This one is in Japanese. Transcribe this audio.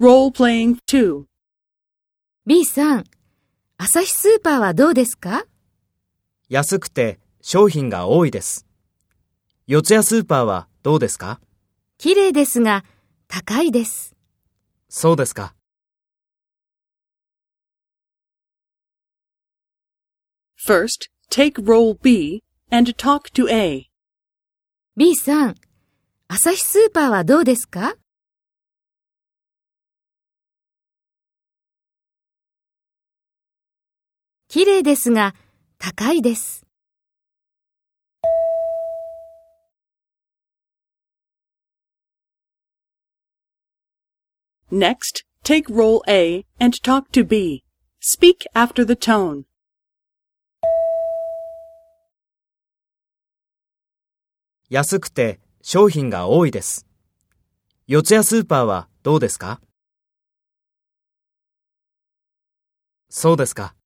Role-playing 2. B さん、朝日スーパーはどうですか？安くて商品が多いです。四谷スーパーはどうですか？綺麗ですが、高いです。そうですか。First, take role B and talk to A. B さん、朝日スーパーはどうですか？綺麗ですが、高いです。Next, take role A and talk to B. Speak after the tone. 安くて商品が多いです。四谷スーパーはどうですかそうですか。